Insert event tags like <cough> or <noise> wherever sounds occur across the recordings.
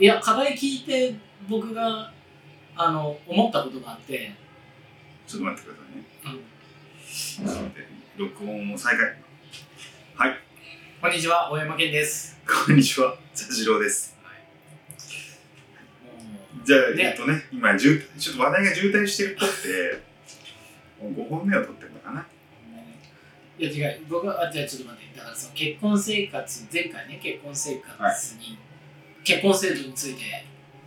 いや課題聞いて僕があの思ったことがあって、ちょっと待ってくださいね。うん、ちょっと待って録音を再開。はい、こんにちは大山健です。こんにちは、佐次郎です。もじゃあ、ね。えっとね、今、ちょっと話題が渋滞してるっぽくて、5本目を撮ってるのかな。ういや違う。僕はあじゃあちょっと待って。だからその結婚生活前回ね結婚生活に、結婚制度について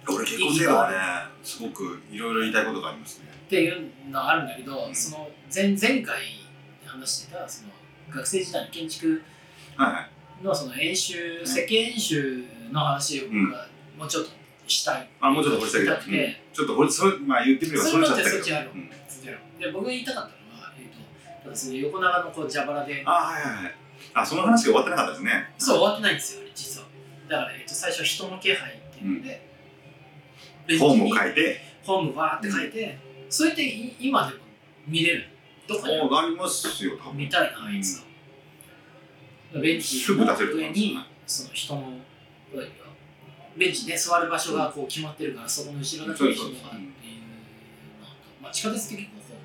俺、結婚制度はね、すごくいろいろ言いたいことがありますね。っていうのがあるんだけど、うんその前前回話してたその学生時代の建築はいはい。のその演習、設計演習の話を僕はもうちょっとしたい。あ、もうちょっと掘り下げた。うんくて、ちょっと掘り、それ、まあ言ってみればそそれちゃったけど。そっちあるうんで僕が言いたかったのは、えー、とだからその横長のこう蛇腹で、あ、はいはいはい。あ、その話が終わってなかったですね。そう終わってないんですよ。だから、えー、と最初人の気配っていうので、ベンチ本にも書いて、ホームわーって書いて、それってい今でも見れる？どこかに？おありますよ、多分。見たいな、あいつが。ベンチの上に、その人の、ベンチね、座る場所がこう決まってるから、そこの後ろだけに人がっていうのと、まあ、地下鉄って結構こ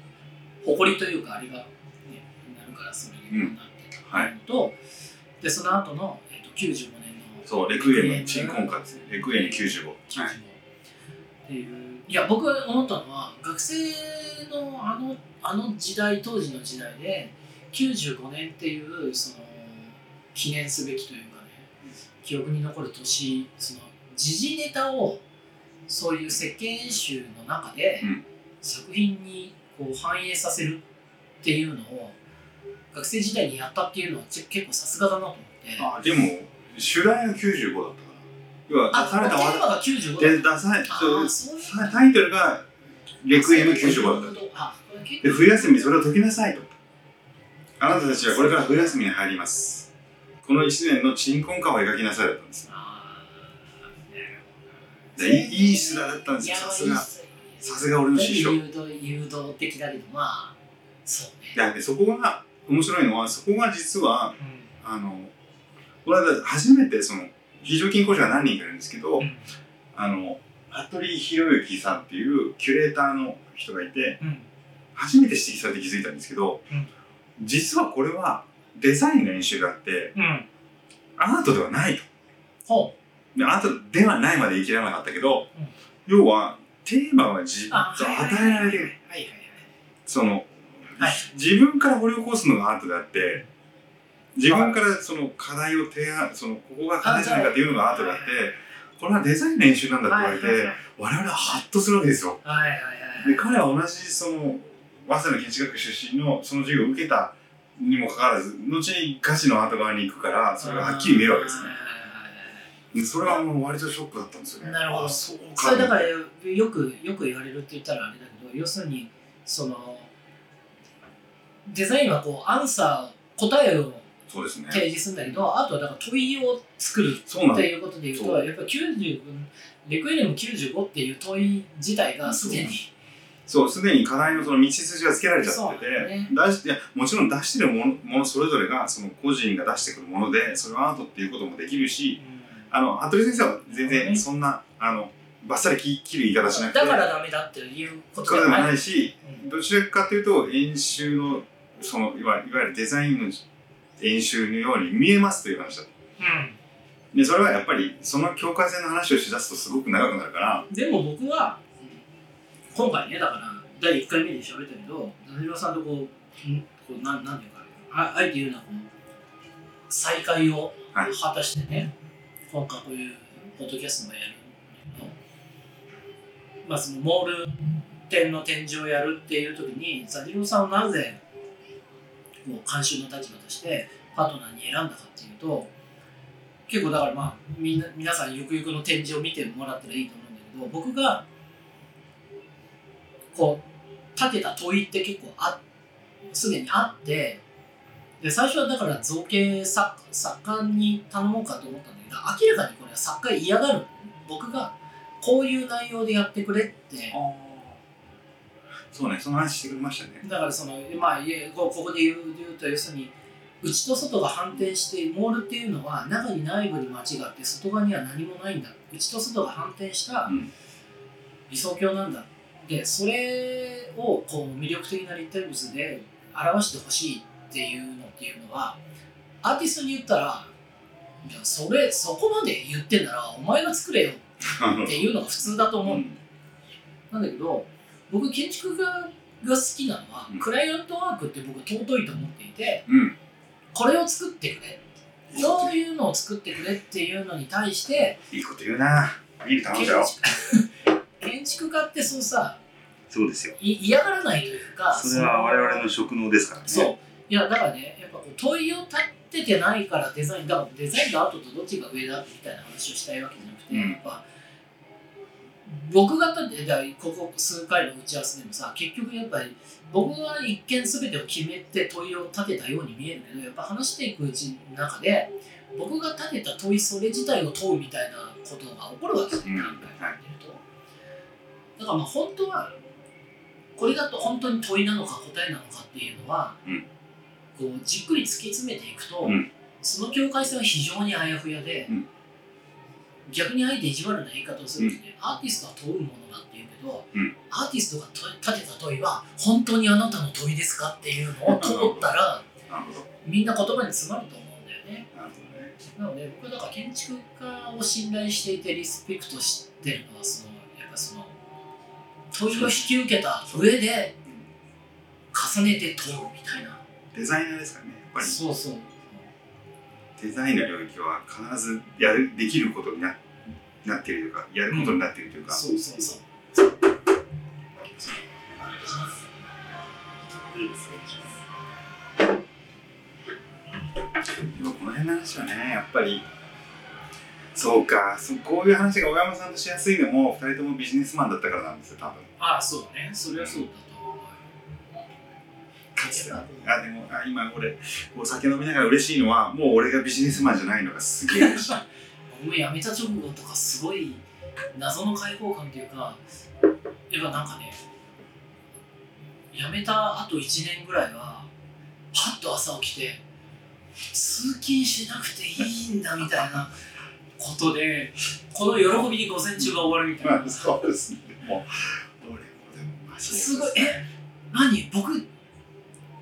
う、誇りというか、あれが、ね、なるから、それになってたはいのと、で、その後の、えっと95年のそう、レクイエム、鎮魂歌ですね。レクイエム95。95っていう、いや、僕が思ったのは、学生のあのあの時代、当時の時代で、95年っていう、その、記念すべきというかね、記憶に残る年、その、時事ネタを、そういう設計演習の中で、うん作品にこう反映させるっていうのを、学生時代にやったっていうのはち結構さすがだなと思って。あ、でも、主題が95だったから。要は、あ、出されたわテーマが95で、出されタイトルが、レクイエム95だった。で、冬休みそれを解きなさいと。あなたたちはこれから冬休みに入ります。この1年の鎮魂歌を描きなさいだったんです。いいだったんですよ、さすが。さすが俺の師匠。い誘導誘導的だけど、まあ、そうね。そこが、面白いのは、そこが実は、うんあの、この間初めてその、非常勤講師が何人かいるんですけど、うんあの、服部博之さんっていうキュレーターの人がいて、うん初めて指摘されて気づいたんですけど、うん実はこれはデザインの演習があって、うん。アートではないと。ほでアートではないまで言い切らなかったけど、うん要は、テーマは自う。あ、与えられてる。その、はい自分から掘り起こすのがアートであって、自分からその課題を提案、その、ここが課題じゃないかっていうのがアートであって、これはデザインの演習なんだってはい。言われて、我々はハッとするわけですよ。彼は同じその、早稲田の建築学出身のその授業を受けたにもかかわらず、後にガチのアート側に行くから、それがはっきり見えるわけですね。それはもう割とショックだったんですよね。なるほどあそうか。それだからよくよく言われるって言ったらあれだけど要するにそのデザインはこうアンサー答えをそうですね。提示するんだけどあとはだから問いを作る。っていうことで言うそう。とやっぱ95レクイエム95っていう問い自体がすでに。そう、すでに課題のその道筋がつけられちゃってて、だね。出していやもちろん出してるものものそれぞれがその個人が出してくるもので、それはアートっていうこともできるし、あの、服部先生は全然そんな、あの、バッサリ切切る言い方しなくて、だからダメだっていうことでもないし、うん。どちらかというと演習の、そのいわいわゆるデザインの演習のように見えますという話だで、それはやっぱりその境界線の話をしだすとすごく長くなるから、うんでも僕は今回ねだから第1回目で喋ったけど田島さんとこう、んこうなんなんていうかああえて言うのはこの再会をはい果たしてね、今回こういうポッドキャストもやるまあそのモール展の展示をやるっていう時にザジローさんをなぜこう監修の立場としてパートナーに選んだかっていうと結構だからまあみんな皆さんゆくゆくの展示を見てもらったらいいと思うんだけど僕がこう立てた問いって結構あすでにあってで最初はだから造形作作家に頼もうかと思ったんだけど明らかにこれは作家嫌がる。僕がこういう内容でやってくれってそうね、その話してくれましたね。だからそのまあこうここで言う言うと要するに内と外が反転してモールっていうのは中に内部に街があって外側には何もないんだ。内と外が反転した理想郷なんだ。でそれをこう魅力的な立体物で表してほしいっていうのっていうのはアーティストに言ったらいやそれそこまで言ってんならお前が作れよっていうのが普通だと思う、なんだけど僕建築家が好きなのは、うん、クライアントワークって僕尊いと思っていて、うん、これを作ってくれ。そういうのを作ってくれっていうのに対していいこと言うな。ビール頼んじゃ建築家ってそうさそうですよ。嫌がらないというかそれは我々の職能ですからね。そう。いやだからねやっぱ問いを立ててないからデザインだからデザインとアートとどっちが上だみたいな話をしたいわけじゃなくて、うん、やっぱ僕がここ数回の打ち合わせでもさ結局やっぱり僕は一見全てを決めて問いを立てたように見えるけどやっぱ話していくうちの中で僕が立てた問いそれ自体を問うみたいなことが起こるわけですよ、うん、考えてると。だからまあ本当はこれだと本当に問いなのか答えなのかっていうのは、うん、こうじっくり突き詰めていくと、うん、その境界線は非常にあやふやで、うん、逆にあえて意地悪な言い方をするとね、アーティストは問うものだっていうけど、アーティストが立てた問いは本当にあなたの問いですかっていうのを通ったらみんな言葉に詰まると思うんだよね。なので僕はだから建築家を信頼していてリスペクトしてるのはそのやっぱその問いを引き受けた上で重ねて問うみたいな。デザイナーですからねやっぱり。そうそうデザインの領域は必ずやるできることにななっているというかやることになっているというか、うん、そうそうそう。今この辺の話はねやっぱりそうか。そこういう話が小山さんとしやすいのも2人ともビジネスマンだったからなんですよ多分。ああそうね。それはそうだ。うかあでもあ今俺お酒飲みながら嬉しいのはもう俺がビジネスマンじゃないのがすげえ嬉しい。<laughs> 僕も辞めた直後とかすごい謎の開放感っていうかやっぱなんかね辞めたあと1年ぐらいはパッと朝起きて通勤しなくていいんだみたいなことでこの喜びに午前中が終わるみたいな、そうですね。もう俺もでもすごいえ何？僕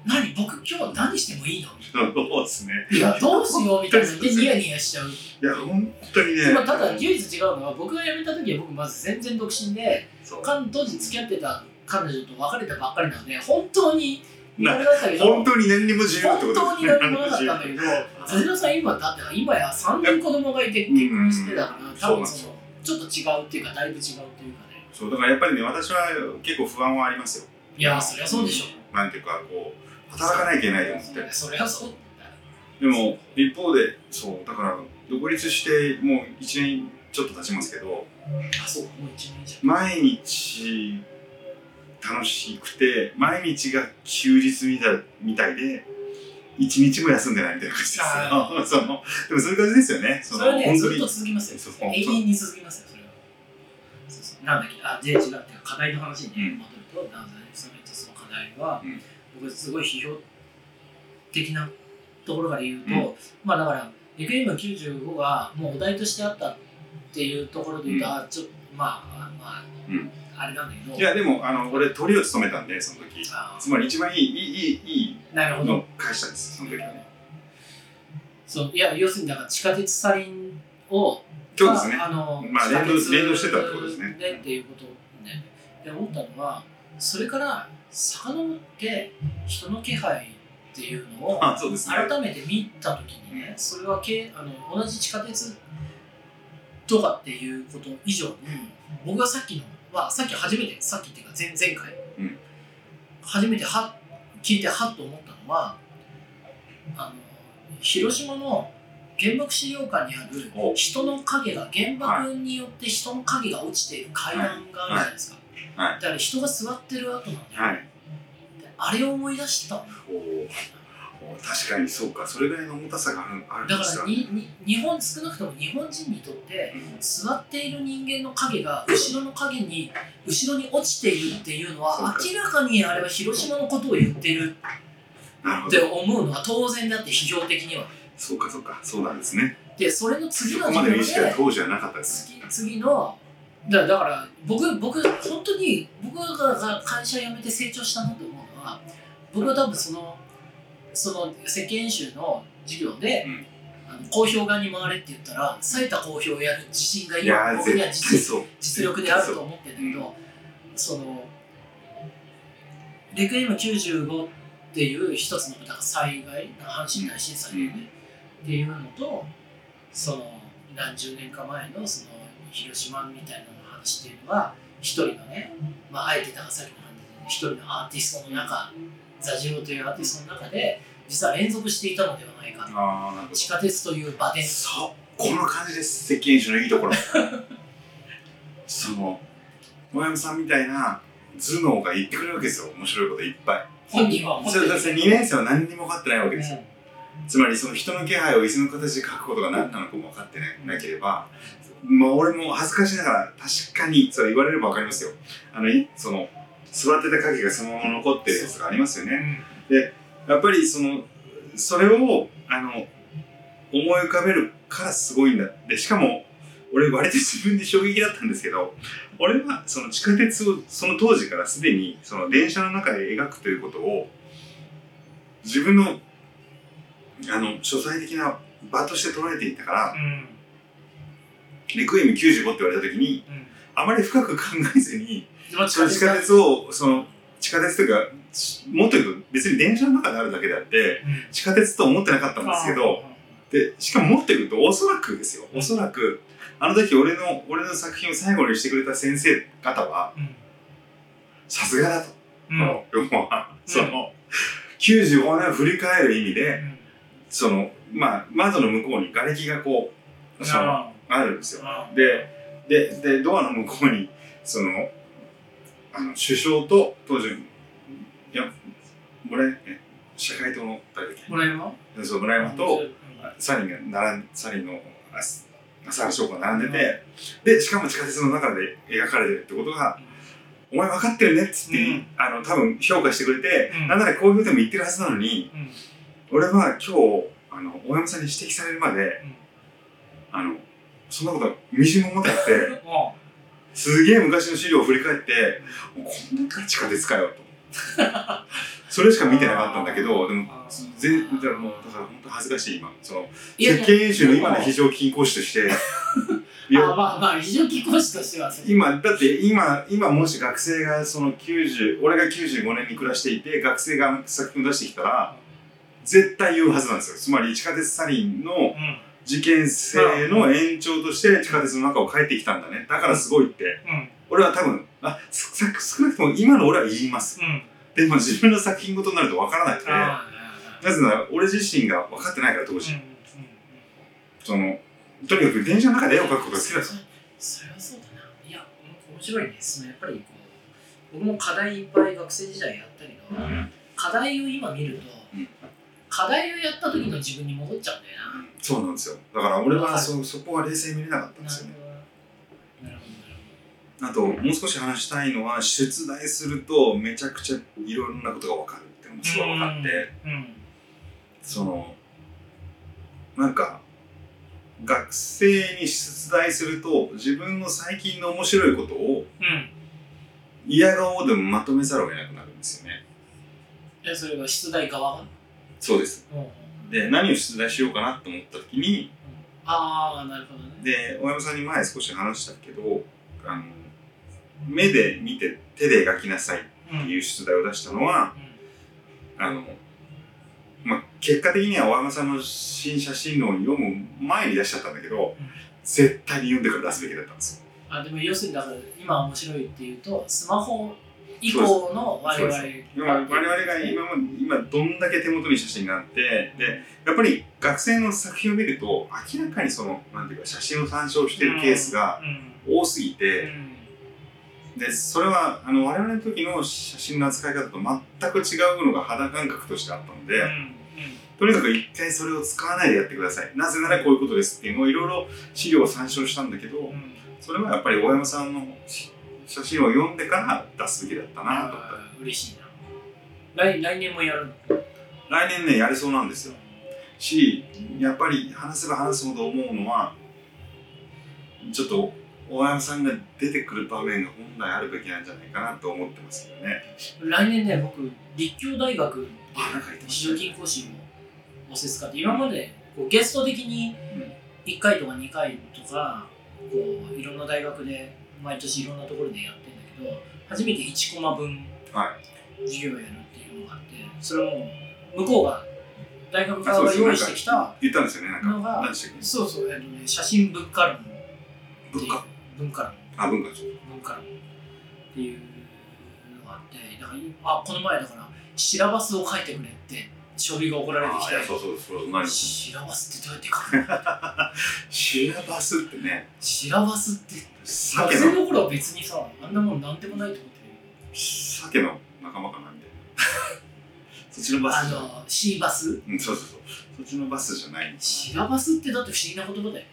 何僕今日何してもいいの？そうですね。いやどうしようみたいな。でニヤニヤしちゃう。いや本当にね、まあ、ただ唯一違うのは僕が辞めた時は僕まず全然独身で当時付き合ってた彼女と別れたばっかりなので本当に本当に何にも自由ってこと本当に何もなかったんだけど辻野さん今だって今や3人子供がいて結婚してたから、多分そのちょっと違うっていうかだいぶ違うっていうかね。そうだからやっぱりね私は結構不安はありますよ。いやそりゃそうでしょ。うなんていうかこう働かなきゃいけないと思って。そりゃそうでも一方でそうだから独立してもう1年ちょっと経ちますけどあそうもう1年じゃ。毎日楽しくて毎日が休日みたいみたいで一日も休んでないみたいな感じですよ。そのでもそういう感じですよね。それはね、ずっと続きますよ。永遠に続きますよ、それは。そうそう。なんだっけ、あ、で、違う課題の話に戻ると、ダンザその課題は、うん、僕すごい批評的なところから言うと、うん、まあだから、リクエイム95がもうお題としてあったっていうところで言うと、うん、ちょっと、まあ、まあ、うん。あれなんだけど。いやでもあの俺鳥を務めたんでその時。つまり一番いいいいいいいいなるほど。会社ですその時はね。そういや要するにだから地下鉄サリンをそうですね。あの、まあ、連動連動してたってことですね。でっていうことね。で思ったのはそれから遡って人の気配っていうのを改めて見た時にねそれはけあの同じ地下鉄とかっていうこと以上に僕がさっきのはさっき初めてさっきっていうか前前回、うん、初めては聞いてはっと思ったのはあの広島の原爆資料館にある人の影が原爆によって人の影が落ちている階段があるじゃないですか、はいはい、だから人が座ってる後なんだよ、はい、あれを思い出した。確かにそうか。それぐらいの重たさがあるだからにに日本少なくとも日本人にとって、うん、座っている人間の影が後ろの影に後ろに落ちているっていうのは明らかにあれは広島のことを言ってるって思うのは当然だって批評的には。そうかそうか。そうなんですね。でそれの次のそこまでの意識は当時はなかったで次のだだから僕僕本当に僕が会社辞めて成長したなと思うのは僕は多分そのその世間集の授業で、うん。あの公表側に回れって言ったら最多公表をやる自信がい今僕には実力であると思ってるんだけど、そのレクイエム95っていう一つのだから災害阪神大震災だよね、っていうのとその何十年か前のその広島みたいなの話っていうのは一人のね、まあ、あえて高崎の一人のアーティストの中ザジロというアーティストの中で実は連続していたのではないかと。地下鉄という場で。どそうこの感じです。石鹸師のいいところ。<laughs> その大山さんみたいな頭脳が言ってくれるわけですよ。面白いこといっぱい。本人はそれだって2年生は何にも分かってないわけですよ、つまりその人の気配を椅子の形で書くことが何なのかも分かってななければ、まあ、俺も恥ずかしながら確かにそう言われれば分かりますよ。あのいその座ってた影がそのまま残ってるやつがありますよね。やっぱりそのそれをあの思い浮かべるからすごいんだでしかも俺割と自分で衝撃だったんですけど俺はその地下鉄をその当時からすでにその電車の中で描くということを自分のあの書斎的な場として捉えていたからうんレクイエム95って言われた時にうん。あまり深く考えずに地下鉄をその地下鉄というかもっと言うと別に電車の中であるだけであってうん。地下鉄と思ってなかったんですけどでしかももっと言うとおそらくですよ。おそらくあの時俺の俺の作品を最後にしてくれた先生方はうん。さすがだと、うん。その95年を振り返る意味でうん。そのまあ窓の向こうに瓦礫がこうそのああるんですよ。あ。でででドアの向こうにそのあの首相と当時いや俺え社会党の誰だっ村山けそう村山とうん。サリンが並んサリンの朝原翔子が並んでて、でしかも地下鉄の中で描かれてるってことが、お前分かってるねっつって、うん。あの多分評価してくれて、うん。なんならこういうふうでも言ってるはずなのにうん。俺は今日あの大山さんに指摘されるまで、ん。あのそんなことみじんも思ってなくてもすげえ昔の資料を振り返ってもうこんなから地下鉄かよと。それしか見てなかったんだけどでも全だからもうだから本当恥ずかしい今。その設計演習の今の非常勤講師として。い <laughs> あやまあまあ非常勤講師としては。今だって今今もし学生がその90俺が95年に暮らしていて学生が作品を出してきたら絶対言うはずなんですよ。つまり地下鉄サリンのうん事件性の延長として地下鉄の中を帰ってきたんだね。だからすごいって。うん。俺は多分あ少なくとも今の俺は言います。うん。でも自分の作品ごとになると分からなくて。なぜなら俺自身が分かってないから当時、うんうんそのとにかく電車の中で絵を描くことが好きだったそれはそうだな。いや面白いね。そのやっぱりこう僕も課題いっぱい学生時代やったけど、課題を今見ると、うん課題をやった時の自分に戻っちゃうんだよそうなんですよ。だから俺ははいそそこは冷静に見れなかったんなですよ。ねあともう少し話したいのは出題するとめちゃくちゃいろんなことが分かるっていうのもすごい分かって。うんそのなんか学生に出題すると自分の最近の面白いことをうん。嫌顔でもまとめざるを得なくなるんですよね。えそれが出題側が、そうです。うん、で何を出題しようかなと思った時にああなるほどね。で大山さんに前少し話したけどあの目で見て手で描きなさいうんっていう出題を出したのはうん。あの、まあ、結果的には大山さんの新写真論を読む前に出しちゃったんだけど、うん。絶対に読んでから出すべきだったんですよ。あでも要するにだから今面白いっていうとスマホ以降の我々今我々が今も今どんだけ手元に写真があってでやっぱり学生の作品を見ると明らかにそのなんていうか写真を参照しているケースがうん。多すぎて、うん。でそれはあの我々の時の写真の扱い方と全く違うのが肌感覚としてあったので、うん。とにかく一回それを使わないでやってください。なぜならこういうことですっていうのをいろいろ資料を参照したんだけど、それはやっぱり大山さんの写真を読んでから出すべきだったなと思った。嬉しいな。来来年もやるの？来年ねやりそうなんですよ。しやっぱり話せば話すほど思うのはちょっと大山さんが出てくる場面が本来あるべきなんじゃないかなと思ってますけどね。来年ね僕立教大学で非常勤講師も仰せ使って今までこうゲスト的に1回とか2回とかこういろんな大学で毎年いろんなところでやってんだけど初めて1コマ分は授業をやるっていうのがあってそれも向こうが大学側が用意してきた言ったんですよね。なんかそうそう、えっとね、写真文化論文化？文化論。あ文化庁文化論っていうのがあってだからあこの前だからシラバスを書いてくれって書類が送られてきあいやそうそうそう何？てシラバスってどうやって書くの？シラバスってね。シラバスって。鮭学生のの頃は別にさあんなもんなんでもないと思ってる鮭の仲間かなみたいなそっちのバあスじゃのシーバス？うんそうそうそう。そっちのバスじゃないシラバスってだって不思議な言葉だよ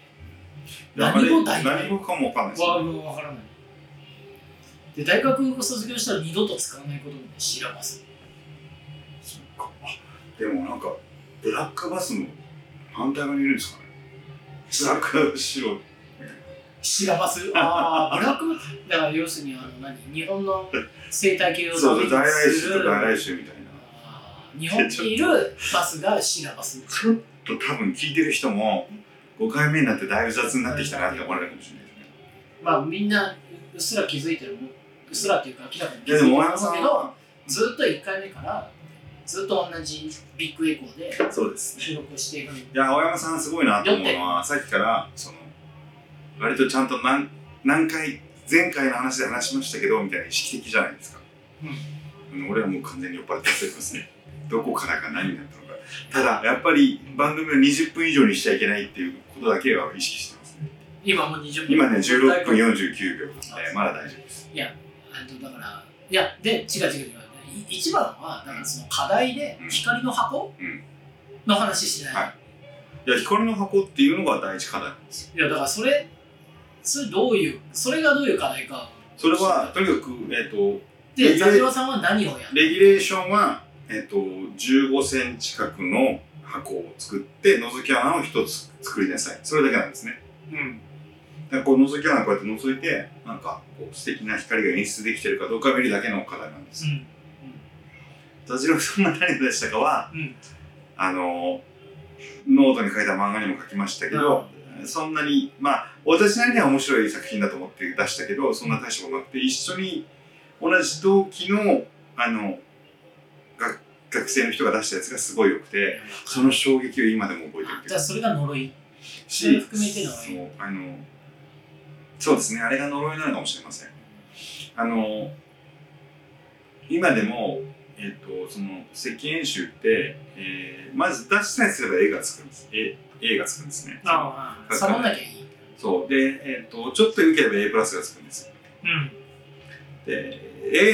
いや何語あれ大体何語かもわかんないですわよ、ね、からない。で大学を卒業したら二度と使わないこともシラバスそっか。あでもなんかブラックバスの反対側にいるんですかね。ブラック白。シラバス？<laughs> ああブラック？だから要するにあの何？日本の生態系をそうそう在来種と外来種みたいな。日本にいるバスがシラバス。ちょっと多分聞いてる人も5回目になってだいぶ雑になってきたなって思われるかもしれないですね。まあみんなうっすら気づいてる。うっすらっていうか明らかにい気づいてるんけどはずっと1回目からずっと同じビッグエコーでそうです収録をしているいや青山さんすごいなと思うのはさっきからその割とちゃんと何何回前回の話で話しましたけどみたいな意識的じゃないですか、うん、俺はもう完全に酔っ払ってますね。どこからか何になったのか。ただやっぱり番組を20分以上にしちゃいけないっていうことだけは意識してますね。今もう20分。今ね16分い49秒なんでまだ大丈夫です。やあとだからいやで違う違う違う。い一番はだからその課題でうん。光の箱うん。の話してない、はい。いや光の箱っていうのが第一課題なんですよ。いやだからそれそれどういうそれがどういう課題か。それはとにかくえっ、とで座長さんは何をやる？レギュレーションは、えっと15センチ角の箱を作って覗き穴を一つ作りなさい。それだけなんですね。うん。だこう覗き穴こうやって覗いてなんかこう素敵な光が演出できてるかどうか見るだけの課題なんです。うん座次郎さんが何を出したかはうん。あのノートに書いた漫画にも書きましたけど、そんなにまあ私なりには面白い作品だと思って出したけどそんな大したことなくて一緒に同じ同期のあの学学生の人が出したやつがすごい良くてその衝撃を今でも覚えてるじゃあそれが呪い。し含めてのそうあのそうですねあれが呪いなのかもしれません。あの今でもえっ、とその石器演習って、えーまず出したりすれば絵がつくんです。絵絵がつくんですね。ああサボんなきゃいい。そう。で、えっとちょっと良ければ A プラスがつくんです。うん。で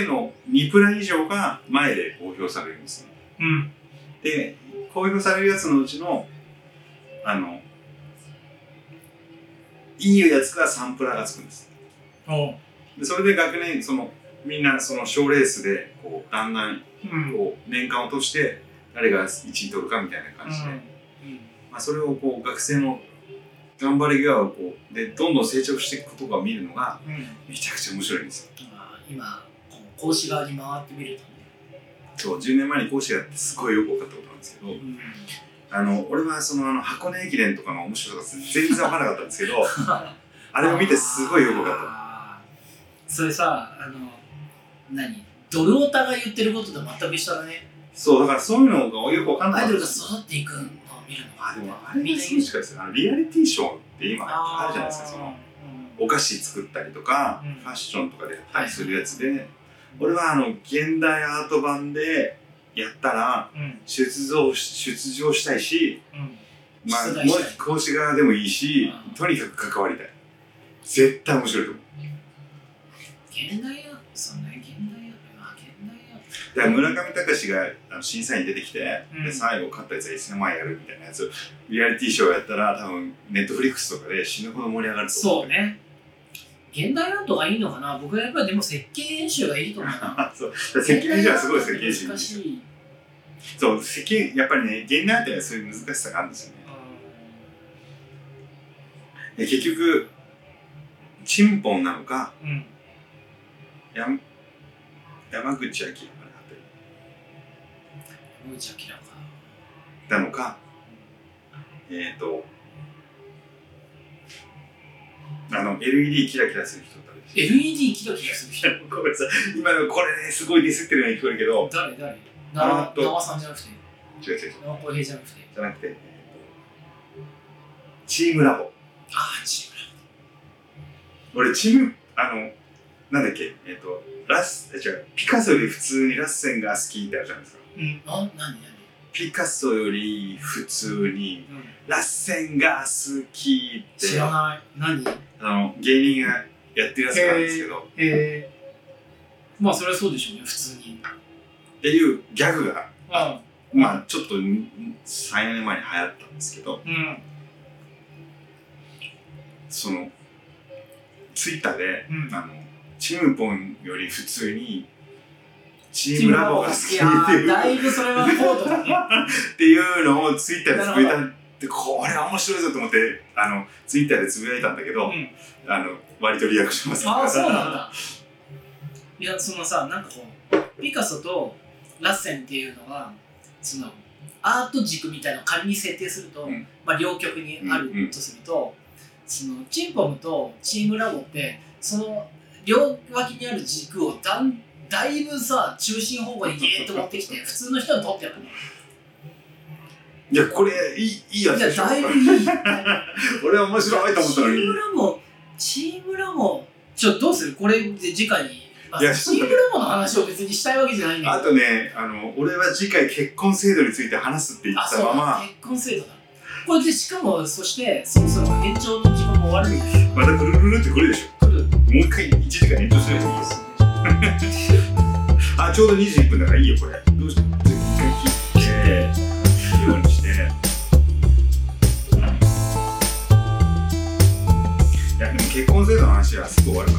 A の2プラ以上が前で公表されるんですね。うん。で公表されるやつのうちのあのいいやつが3プラがつくんです。でそれで学年そのみんなその賞レースでこうだんだんうん。こう年間を通して誰が1位取るかみたいな感じで、まあ、それをこう学生の頑張りがこうでどんどん成長していくことが見るのがめちゃくちゃ面白いんですよ。まあ今こう講師側に回ってみると。ねそう10年前に講師やってすごいよく分かったことなんですけどうん。あの俺はそのあの箱根駅伝とかの面白さが全然分からなかったんですけど <laughs> あれを見てすごいよく分かっあー。それさあの何？ドルオタが言ってることと全く一緒だね。たそうだからそういうのがよく分かんなアイドルが育っていくのを見るのあでもあれがすごい近いですよ。リアリティショーって今あるじゃないですかそのお菓子作ったりとか、うん。ファッションとかでやったりするやつで、俺はあの現代アート版でやったらうん。うん出場し出場したいし、うん。まあ、もし講師側でもいいし、うん。とにかく関わりたい。絶対面白いと思う。現代アートそうアートだから村上隆があの審査員出てきて、うん。で最後勝ったやつは1000万円やるみたいなやつ。リアリティショーやったら多分ネットフリックスとかで死ぬほど盛り上がると思そうね。現代アートがいいのかな？僕はやっぱりでも設計演習がいいと思うな。<laughs> そう。設計じゃすごいですよ現代アート研修って難しい。そう世間やっぱりね現代ってはそういう難しさがあるんですよね。で結局チンポンなのか、うん。うんや山口明か山口明かなのか？えっ、ー、とあの LED キラキラする人誰でし LED キラキラする人？ょ <laughs> ごめんなさい。今のこれねすごいディスってるように聞こえるけど誰？誰？あ縄ーっと縄さんじゃなくて？違う違う違う。縄小平じゃなくて？じゃなくて、えーとチームラボ。ああチー俺チームあのなんだっけ？えっ、とラス違う。ピカソより普通にラッセンが好きってあるじゃないですか何何？ピカソより普通にうん。ラッセンが好きって。知らない。何？へあの芸人がやってるやつがあるんですけど。えまあそれはそうでしょうね普通に。っていうギャグがあまあちょっと34年前に流行ったんですけど。うん。そのツイッターで、うん。あのチームポンより普通にチチームラボが好き。っていうだいぶそれは高度だね。っていうのをツイッターでつぶやいたってこれ面白いぞと思ってあのツイッターでつぶやいたんだけど、うん。あの割とリアクションがああそうなんだ。いやそのさなんかこうピカソとラッセンっていうのはそのアート軸みたいなのを仮に設定すると、うん。まあ、両極にあるとすると、そのチンポムとチームラボってその両脇にある軸をだんだいぶさ中心方向にギーッと持ってきて普通の人にとってはね。いやこれいいいいやついやでしょ。だいぶいい。<laughs> 俺は面白いと思ったのに。チームラボチームラボ。ちょどうする？これで次回にあいやチームラボの話を別にしたいわけじゃないんだあけど。とねあの俺は次回結婚制度について話すって言ったまま。結婚制度だ。これでしかもそしてそろそろ延長の時間も終わるまたくるるるってくるでしょ。もう一回1時間延長すればいいよあちょうど21分だからいいよこれ。どうして？全然切ってようにして。いやでも結婚制度の話はすぐ終わるから。